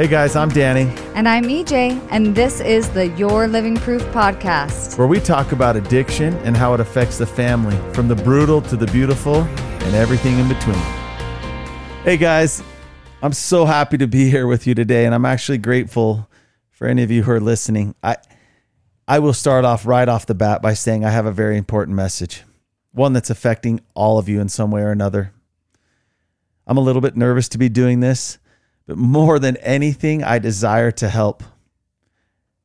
Hey guys, I'm Danny, And I'm EJ, and this is the Your Living Proof podcast. where we talk about addiction and how it affects the family, from the brutal to the beautiful and everything in between. Hey guys, I'm so happy to be here with you today, and I'm actually grateful for any of you who are listening. I I will start off right off the bat by saying I have a very important message, one that's affecting all of you in some way or another. I'm a little bit nervous to be doing this, but more than anything, I desire to help.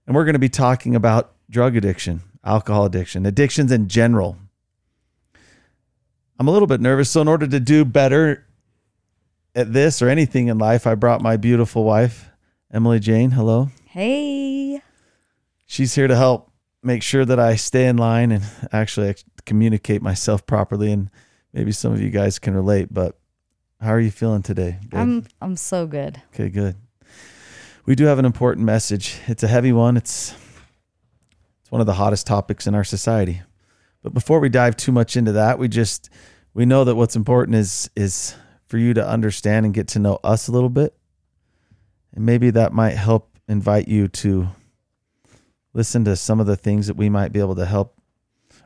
And we're going to be talking about drug addiction, alcohol addiction, addictions in general. I'm a little bit nervous. So, in order to do better at this or anything in life, I brought my beautiful wife, Emily Jane. Hello. Hey. She's here to help make sure that I stay in line and actually communicate myself properly. And maybe some of you guys can relate, but how are you feeling today? babe? I'm I'm so good. Okay, good. We do have an important message. It's a heavy one. It's it's one of the hottest topics in our society. But before we dive too much into that, we just we know that what's important is is for you to understand and get to know us a little bit. And maybe that might help invite you to listen to some of the things that we might be able to help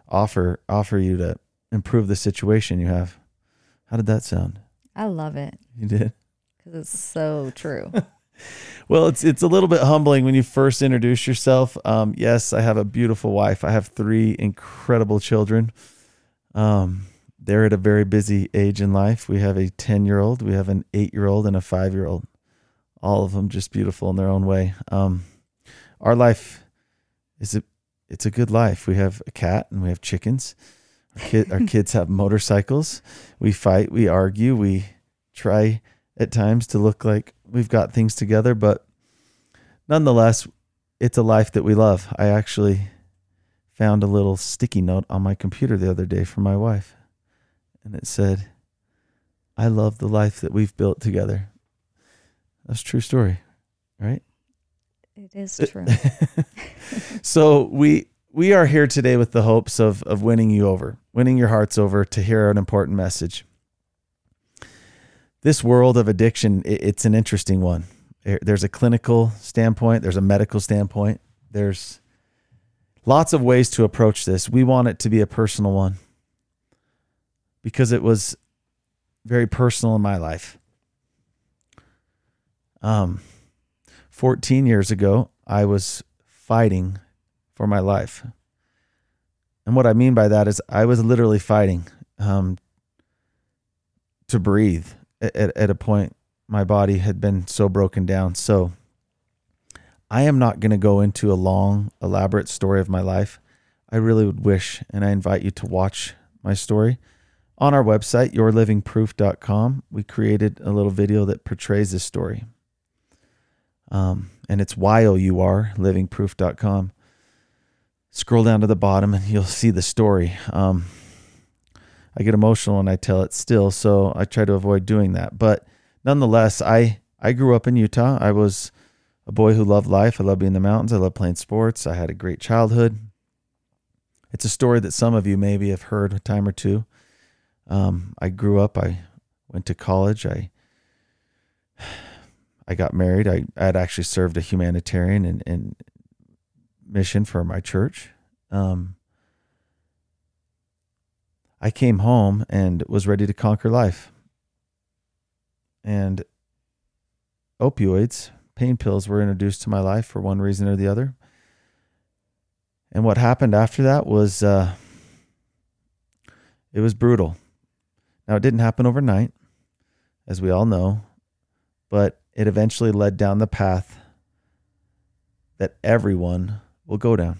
offer offer you to improve the situation you have. How did that sound? I love it You did? because it's so true. Well, it's it's a little bit humbling when you first introduce yourself. Um, yes, I have a beautiful wife. I have three incredible children. Um, they're at a very busy age in life. We have a ten year old, we have an eight year old, and a five year old. All of them just beautiful in their own way. Um, our life is a it's a good life. We have a cat and we have chickens. Our, kid, our kids have motorcycles. We fight. We argue. We try at times to look like we've got things together, but nonetheless, it's a life that we love. I actually found a little sticky note on my computer the other day from my wife, and it said, I love the life that we've built together. That's a true story, right? it is uh, true. so we we are here today with the hopes of of winning you over, winning your hearts over to hear an important message. This world of addiction, it's an interesting one. There's a clinical standpoint, there's a medical standpoint, there's lots of ways to approach this. We want it to be a personal one because it was very personal in my life. Um 14 years ago, I was fighting for my life. And what I mean by that is I was literally fighting um, to breathe at, at, a point my body had been so broken down. So I am not going to go into a long, elaborate story of my life. I really would wish, and I invite you to watch my story. On our website, yourlivingproof.com, we created a little video that portrays this story um, and it's Y-O-U-R, livingproof.com. Scroll down to the bottom and you'll see the story. Um, I get emotional when I tell it still, so I try to avoid doing that. But nonetheless, I, I grew up in Utah. I was a boy who loved life. I loved being in the mountains. I loved playing sports. I had a great childhood. It's a story that some of you maybe have heard a time or two. Um, I grew up. I went to college. I I got married. I had actually served a humanitarian and, and mission for my church. Um, I came home and was ready to conquer life. And opioids, pain pills were introduced to my life for one reason or the other. And what happened after that was uh, it was brutal. Now, it didn't happen overnight, as we all know, but it eventually led down the path that everyone will go down.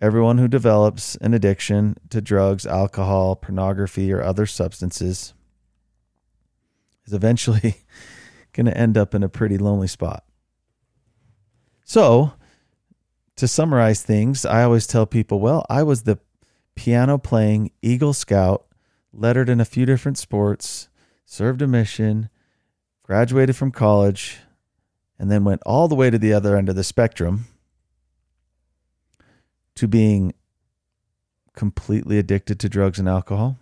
Everyone who develops an addiction to drugs, alcohol, pornography, or other substances is eventually going to end up in a pretty lonely spot. So, to summarize things, I always tell people, well, I was the piano playing Eagle Scout, lettered in a few different sports, served a mission, graduated from college, and then went all the way to the other end of the spectrum to being completely addicted to drugs and alcohol,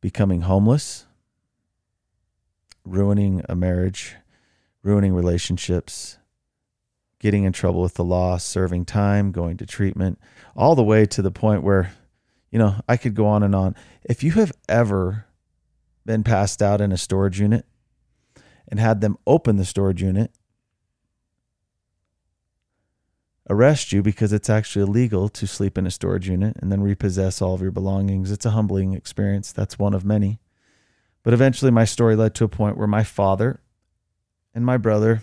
becoming homeless, ruining a marriage, ruining relationships, getting in trouble with the law, serving time, going to treatment, all the way to the point where, you know, I could go on and on. If you have ever been passed out in a storage unit and had them open the storage unit, arrest you because it's actually illegal to sleep in a storage unit and then repossess all of your belongings. It's a humbling experience. That's one of many. But eventually, my story led to a point where my father and my brother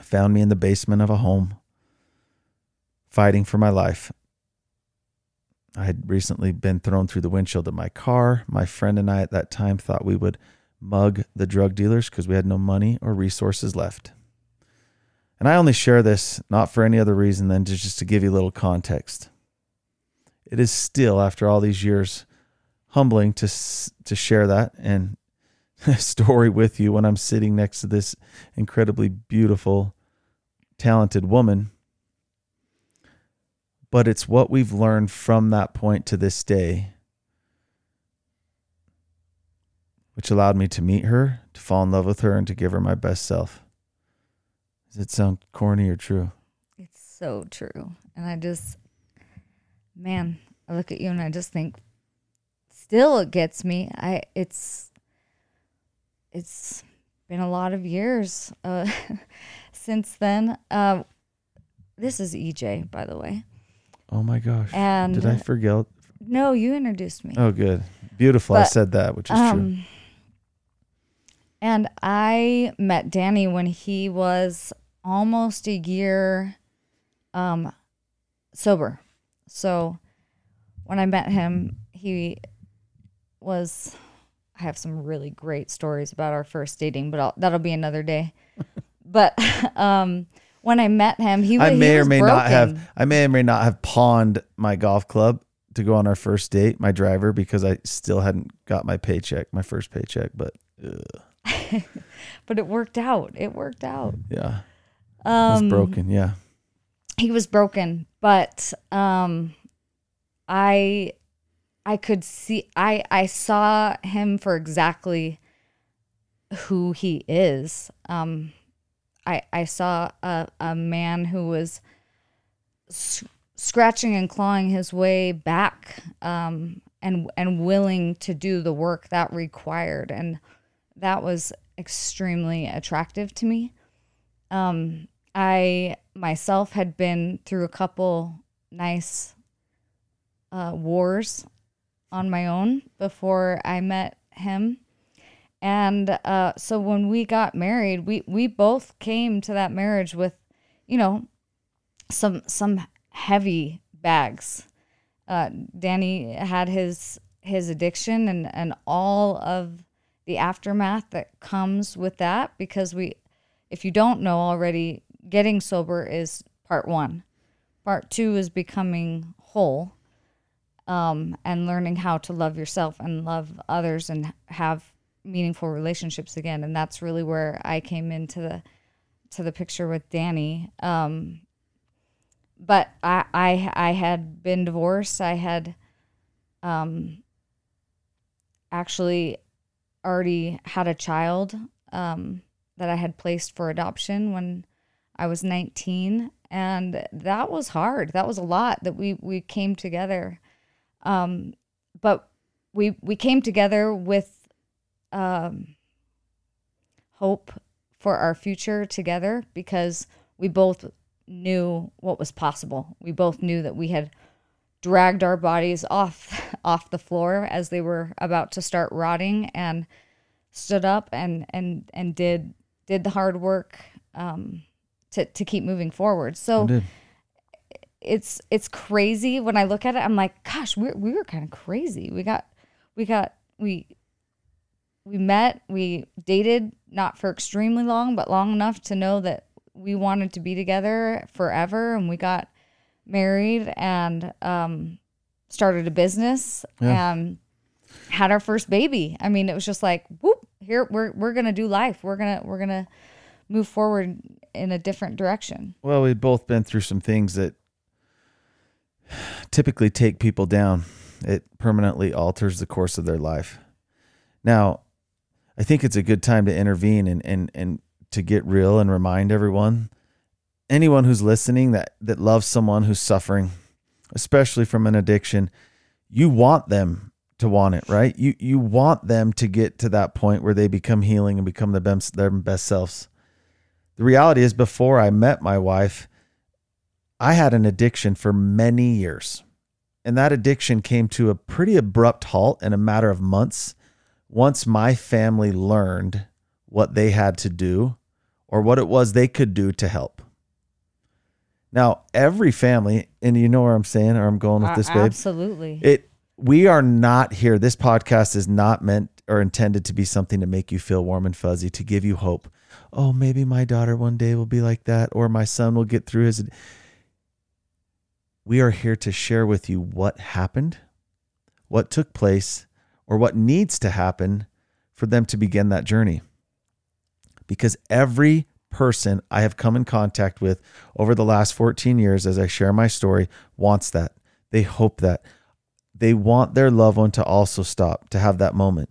found me in the basement of a home fighting for my life. I had recently been thrown through the windshield of my car. My friend and I at that time thought we would mug the drug dealers because we had no money or resources left. And I only share this not for any other reason than to just to give you a little context. It is still, after all these years, humbling to to share that and story with you when I'm sitting next to this incredibly beautiful, talented woman. But it's what we've learned from that point to this day, which allowed me to meet her, to fall in love with her, and to give her my best self. Does it sound corny or true? It's so true. And I just, man, I look at you and I just think, still it gets me. I, it's, it's been a lot of years uh, since then. Uh, this is EJ, by the way. Oh my gosh. And Did I forget? no, you introduced me. Oh, good. Beautiful. I said that, which is true. And I met Danny when he was almost a year um, sober. So when I met him, he was. I have some really great stories about our first dating, but I'll, that'll be another day. but um, when I met him, he, I he may or may broken. not have I may or may not have pawned my golf club to go on our first date, my driver, because I still hadn't got my paycheck, my first paycheck. But ugh, but it worked out. It worked out. yeah, Um, was broken. Yeah, he was broken but um i i could see i i saw him for exactly who he is um i i saw a, a man who was s- scratching and clawing his way back um and and willing to do the work that required and that was extremely attractive to me um, I myself had been through a couple nice uh, wars on my own before I met him. And uh, so when we got married, we, we both came to that marriage with, you know, some some heavy bags. Uh, Danny had his his addiction and, and all of the aftermath that comes with that because we if you don't know already, getting sober is part one. Part two is becoming whole um, and learning how to love yourself and love others and have meaningful relationships again. And that's really where I came into the to the picture with Danny. Um, but I, I I had been divorced. I had um, actually already had a child. Um, that I had placed for adoption when I was 19 and that was hard. That was a lot that we we came together. Um but we we came together with um hope for our future together because we both knew what was possible. We both knew that we had dragged our bodies off off the floor as they were about to start rotting and stood up and and and did did the hard work um, to to keep moving forward. So it's it's crazy when I look at it. I'm like, gosh, we we were kind of crazy. We got we got we we met, we dated not for extremely long, but long enough to know that we wanted to be together forever, and we got married and um, started a business Yeah. and had our first baby. I mean, it was just like, whoop, here we're we're gonna do life. We're gonna we're gonna move forward in a different direction. Well, we've both been through some things that typically take people down. It permanently alters the course of their life. Now, I think it's a good time to intervene and and and to get real and remind everyone, anyone who's listening that that loves someone who's suffering, especially from an addiction, you want them to want it, right? You you want them to get to that point where they become healing and become the best, their best selves. The reality is, before I met my wife, I had an addiction for many years. And that addiction came to a pretty abrupt halt in a matter of months once my family learned what they had to do or what it was they could do to help. Now, every family, and you know where I'm saying or I'm going with uh, this, babe. Absolutely. It we are not here. This podcast is not meant or intended to be something to make you feel warm and fuzzy, to give you hope. Oh, maybe my daughter one day will be like that, or my son will get through his. We are here to share with you what happened, what took place, or what needs to happen for them to begin that journey. Because every person I have come in contact with over the last 14 years as I share my story wants that. They hope that they want their loved one to also stop, to have that moment.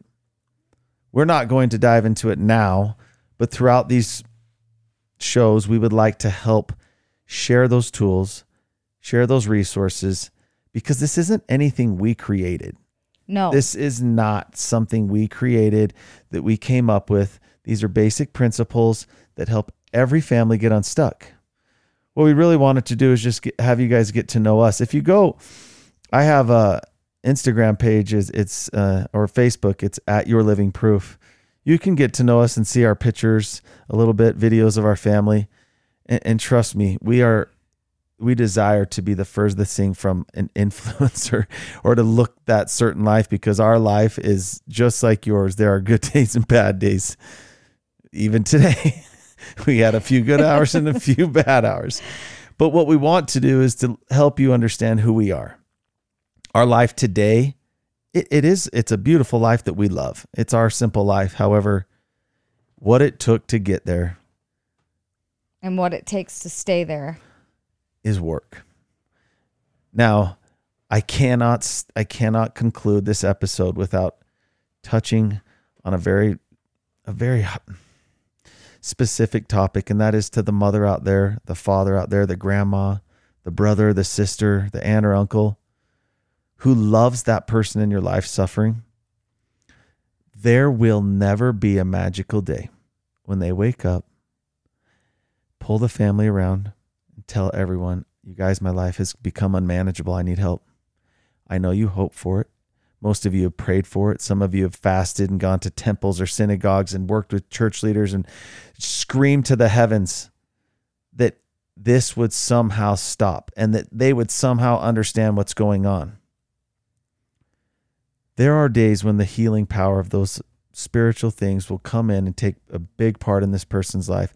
We're not going to dive into it now, but throughout these shows, we would like to help share those tools, share those resources, because this isn't anything we created. no. This is not something we created that we came up with. These are basic principles that help every family get unstuck. What we really wanted to do is just get, have you guys get to know us. If you go, I have a Instagram page is it's uh, or Facebook. It's at Your Living Proof. You can get to know us and see our pictures a little bit, videos of our family, and, and trust me, we are we desire to be the furthest thing from an influencer or to look that certain life because our life is just like yours. There are good days and bad days. Even today, we had a few good hours and a few bad hours. But what we want to do is to help you understand who we are. Our life today, it, it is it's a beautiful life that we love. It's our simple life. However, what it took to get there and what it takes to stay there. is work. Now, I cannot I cannot conclude this episode without touching on a very a very specific topic and that is to the mother out there, the father out there, the grandma, the brother, the sister, the aunt or uncle who loves that person in your life suffering. There will never be a magical day when they wake up, pull the family around, and tell everyone, you guys, my life has become unmanageable. I need help. I know you hope for it. Most of you have prayed for it. Some of you have fasted and gone to temples or synagogues and worked with church leaders and screamed to the heavens that this would somehow stop and that they would somehow understand what's going on. There are days when the healing power of those spiritual things will come in and take a big part in this person's life.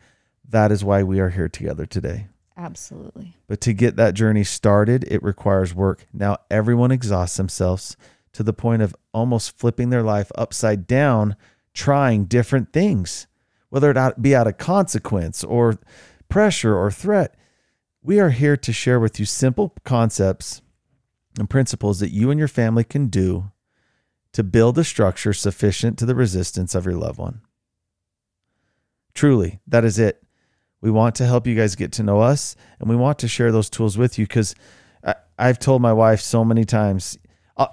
That is why we are here together today. Absolutely. But to get that journey started, it requires work. Now, everyone exhausts themselves to the point of almost flipping their life upside down, trying different things, whether it be out of consequence or pressure or threat. We are here to share with you simple concepts and principles that you and your family can do to build a structure sufficient to the resistance of your loved one. Truly, that is it. We want to help you guys get to know us and we want to share those tools with you because I've told my wife so many times uh,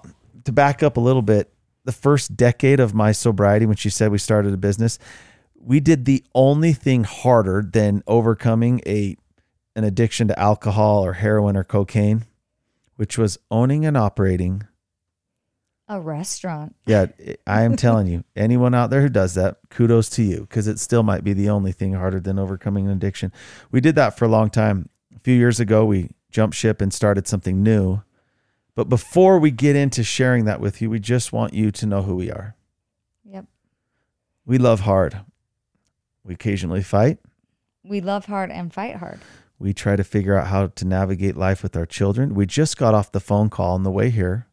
to back up a little bit. The first decade of my sobriety, when she said we started a business, we did the only thing harder than overcoming a an addiction to alcohol or heroin or cocaine, which was owning and operating A restaurant. yeah, I am telling you, anyone out there who does that, kudos to you because it still might be the only thing harder than overcoming an addiction. We did that for a long time. A few years ago, we jumped ship and started something new. But before we get into sharing that with you, we just want you to know who we are. Yep. We love hard. We occasionally fight. We love hard and fight hard. We try to figure out how to navigate life with our children. We just got off the phone call on the way here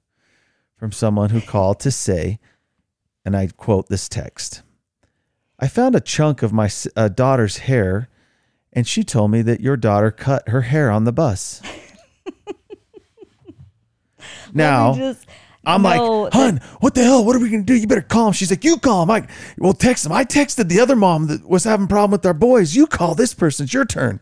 from someone who called to say, and I quote this text I found a chunk of my uh, daughter's hair, and she told me that your daughter cut her hair on the bus. Now, just I'm No, like, hun, what the hell? What are we gonna do? You better call him. She's like, you call him. I well text him. I texted the other mom that was having a problem with our boys. You call this person. It's your turn.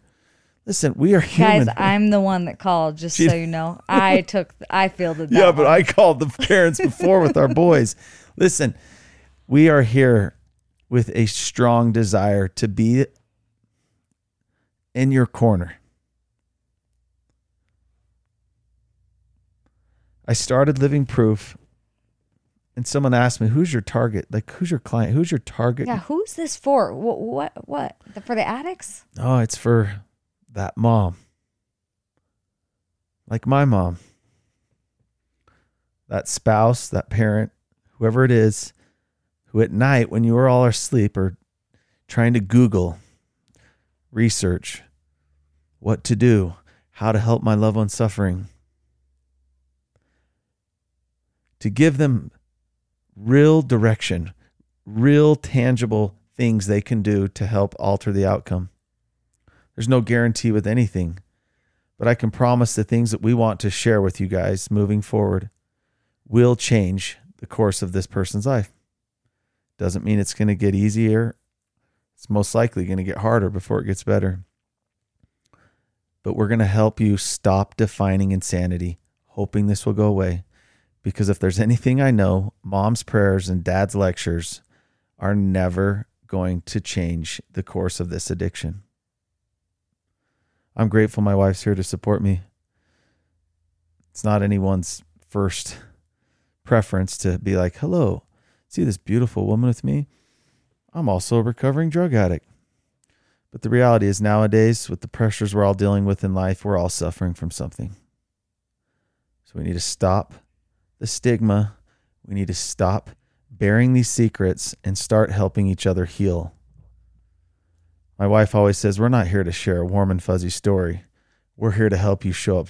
Listen, we are human. Guys, I'm the one that called, just so you know. I took, I fielded that. yeah, but. I called the parents before with our boys. Listen, we are here with a strong desire to be in your corner. I started living proof and someone asked me, "Who's your target? Like who's your client? Who's your target?" Yeah, who's this for? What? What? What? The- For the addicts? Oh, it's for that mom. Like my mom. That spouse, that parent, whoever it is, who at night when you were all asleep are trying to Google, research what to do, how to help my loved one suffering. To give them real direction, real tangible things they can do to help alter the outcome. There's no guarantee with anything, but I can promise the things that we want to share with you guys moving forward will change the course of this person's life. Doesn't mean it's going to get easier. It's most likely going to get harder before it gets better. But we're going to help you stop defining insanity, hoping this will go away. Because if there's anything I know, mom's prayers and dad's lectures are never going to change the course of this addiction. I'm grateful my wife's here to support me. It's not anyone's first preference to be like, hello, see this beautiful woman with me? I'm also a recovering drug addict. But the reality is, nowadays, with the pressures we're all dealing with in life, we're all suffering from something. So we need to stop the stigma. We need to stop bearing these secrets and start helping each other heal. My wife always says, We're not here to share a warm and fuzzy story. We're here to help you show up,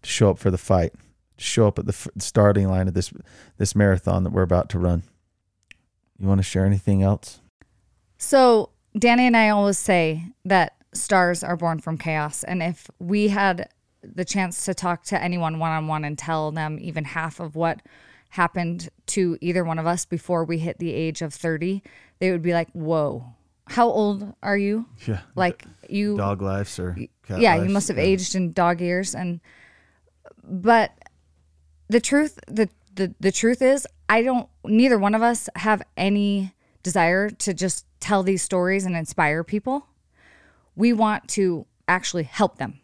to show up for the fight, to show up at the starting line of this, this marathon that we're about to run. You want to share anything else? So Danny and I always say that stars are born from chaos, and if we had the chance to talk to anyone one on one and tell them even half of what happened to either one of us before we hit the age of 30, they would be like, Whoa, how old are you? Yeah. Like, you, Dog lives or yeah, lives? you must have Yeah. aged in dog years. And, but the truth, the, the, the truth is, I don't, neither one of us have any desire to just tell these stories and inspire people. We want to actually help them.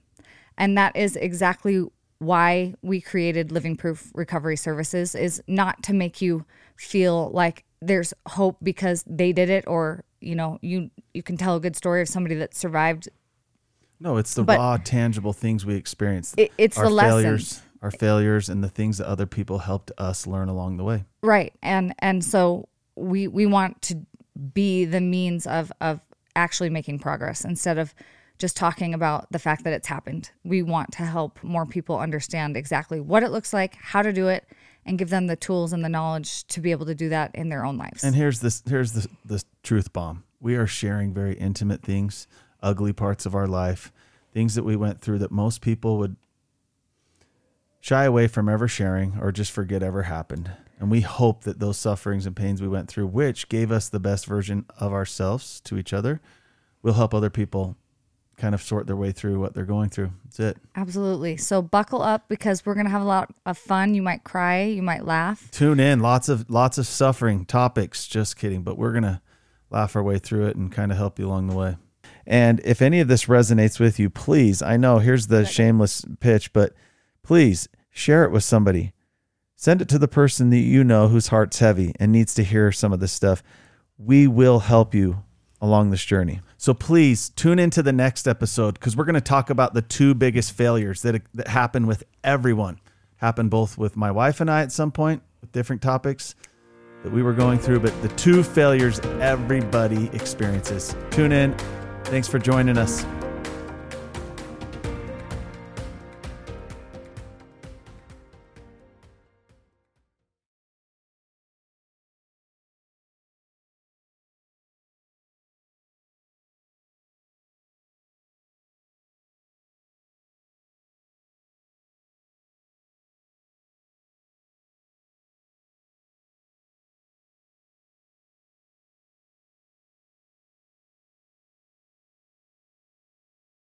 And that is exactly why we created Living Proof Recovery Services is not to make you feel like there's hope because they did it or you know you you can tell a good story of somebody that survived No, it's the But- raw, tangible things we experience. It- it's our the lessons. failures, our failures, and the things that other people helped us learn along the way. right and and so we we want to be the means of of actually making progress instead of just talking about the fact that it's happened we want to help more people understand exactly what it looks like how to do it and give them the tools and the knowledge to be able to do that in their own lives And here's this here's the the truth bomb. We are sharing very intimate things, ugly parts of our life, things that we went through that most people would shy away from ever sharing or just forget ever happened. And we hope that those sufferings and pains we went through, which gave us the best version of ourselves to each other, will help other people kind of sort their way through what they're going through. That's it. Absolutely. So buckle up because we're going to have a lot of fun. You might cry, you might laugh. Tune in. Lots of lots of suffering topics. Just kidding, but we're gonna laugh our way through it and kind of help you along the way. And if any of this resonates with you, please, I know here's the shameless pitch, but please share it with somebody. Send it to the person that you know whose heart's heavy and needs to hear some of this stuff. We will help you along this journey. So please tune into the next episode because we're going to talk about the two biggest failures that, that happen with everyone. Happened both with my wife and I at some point with different topics that we were going through, but the two failures everybody experiences. Tune in. Thanks for joining us.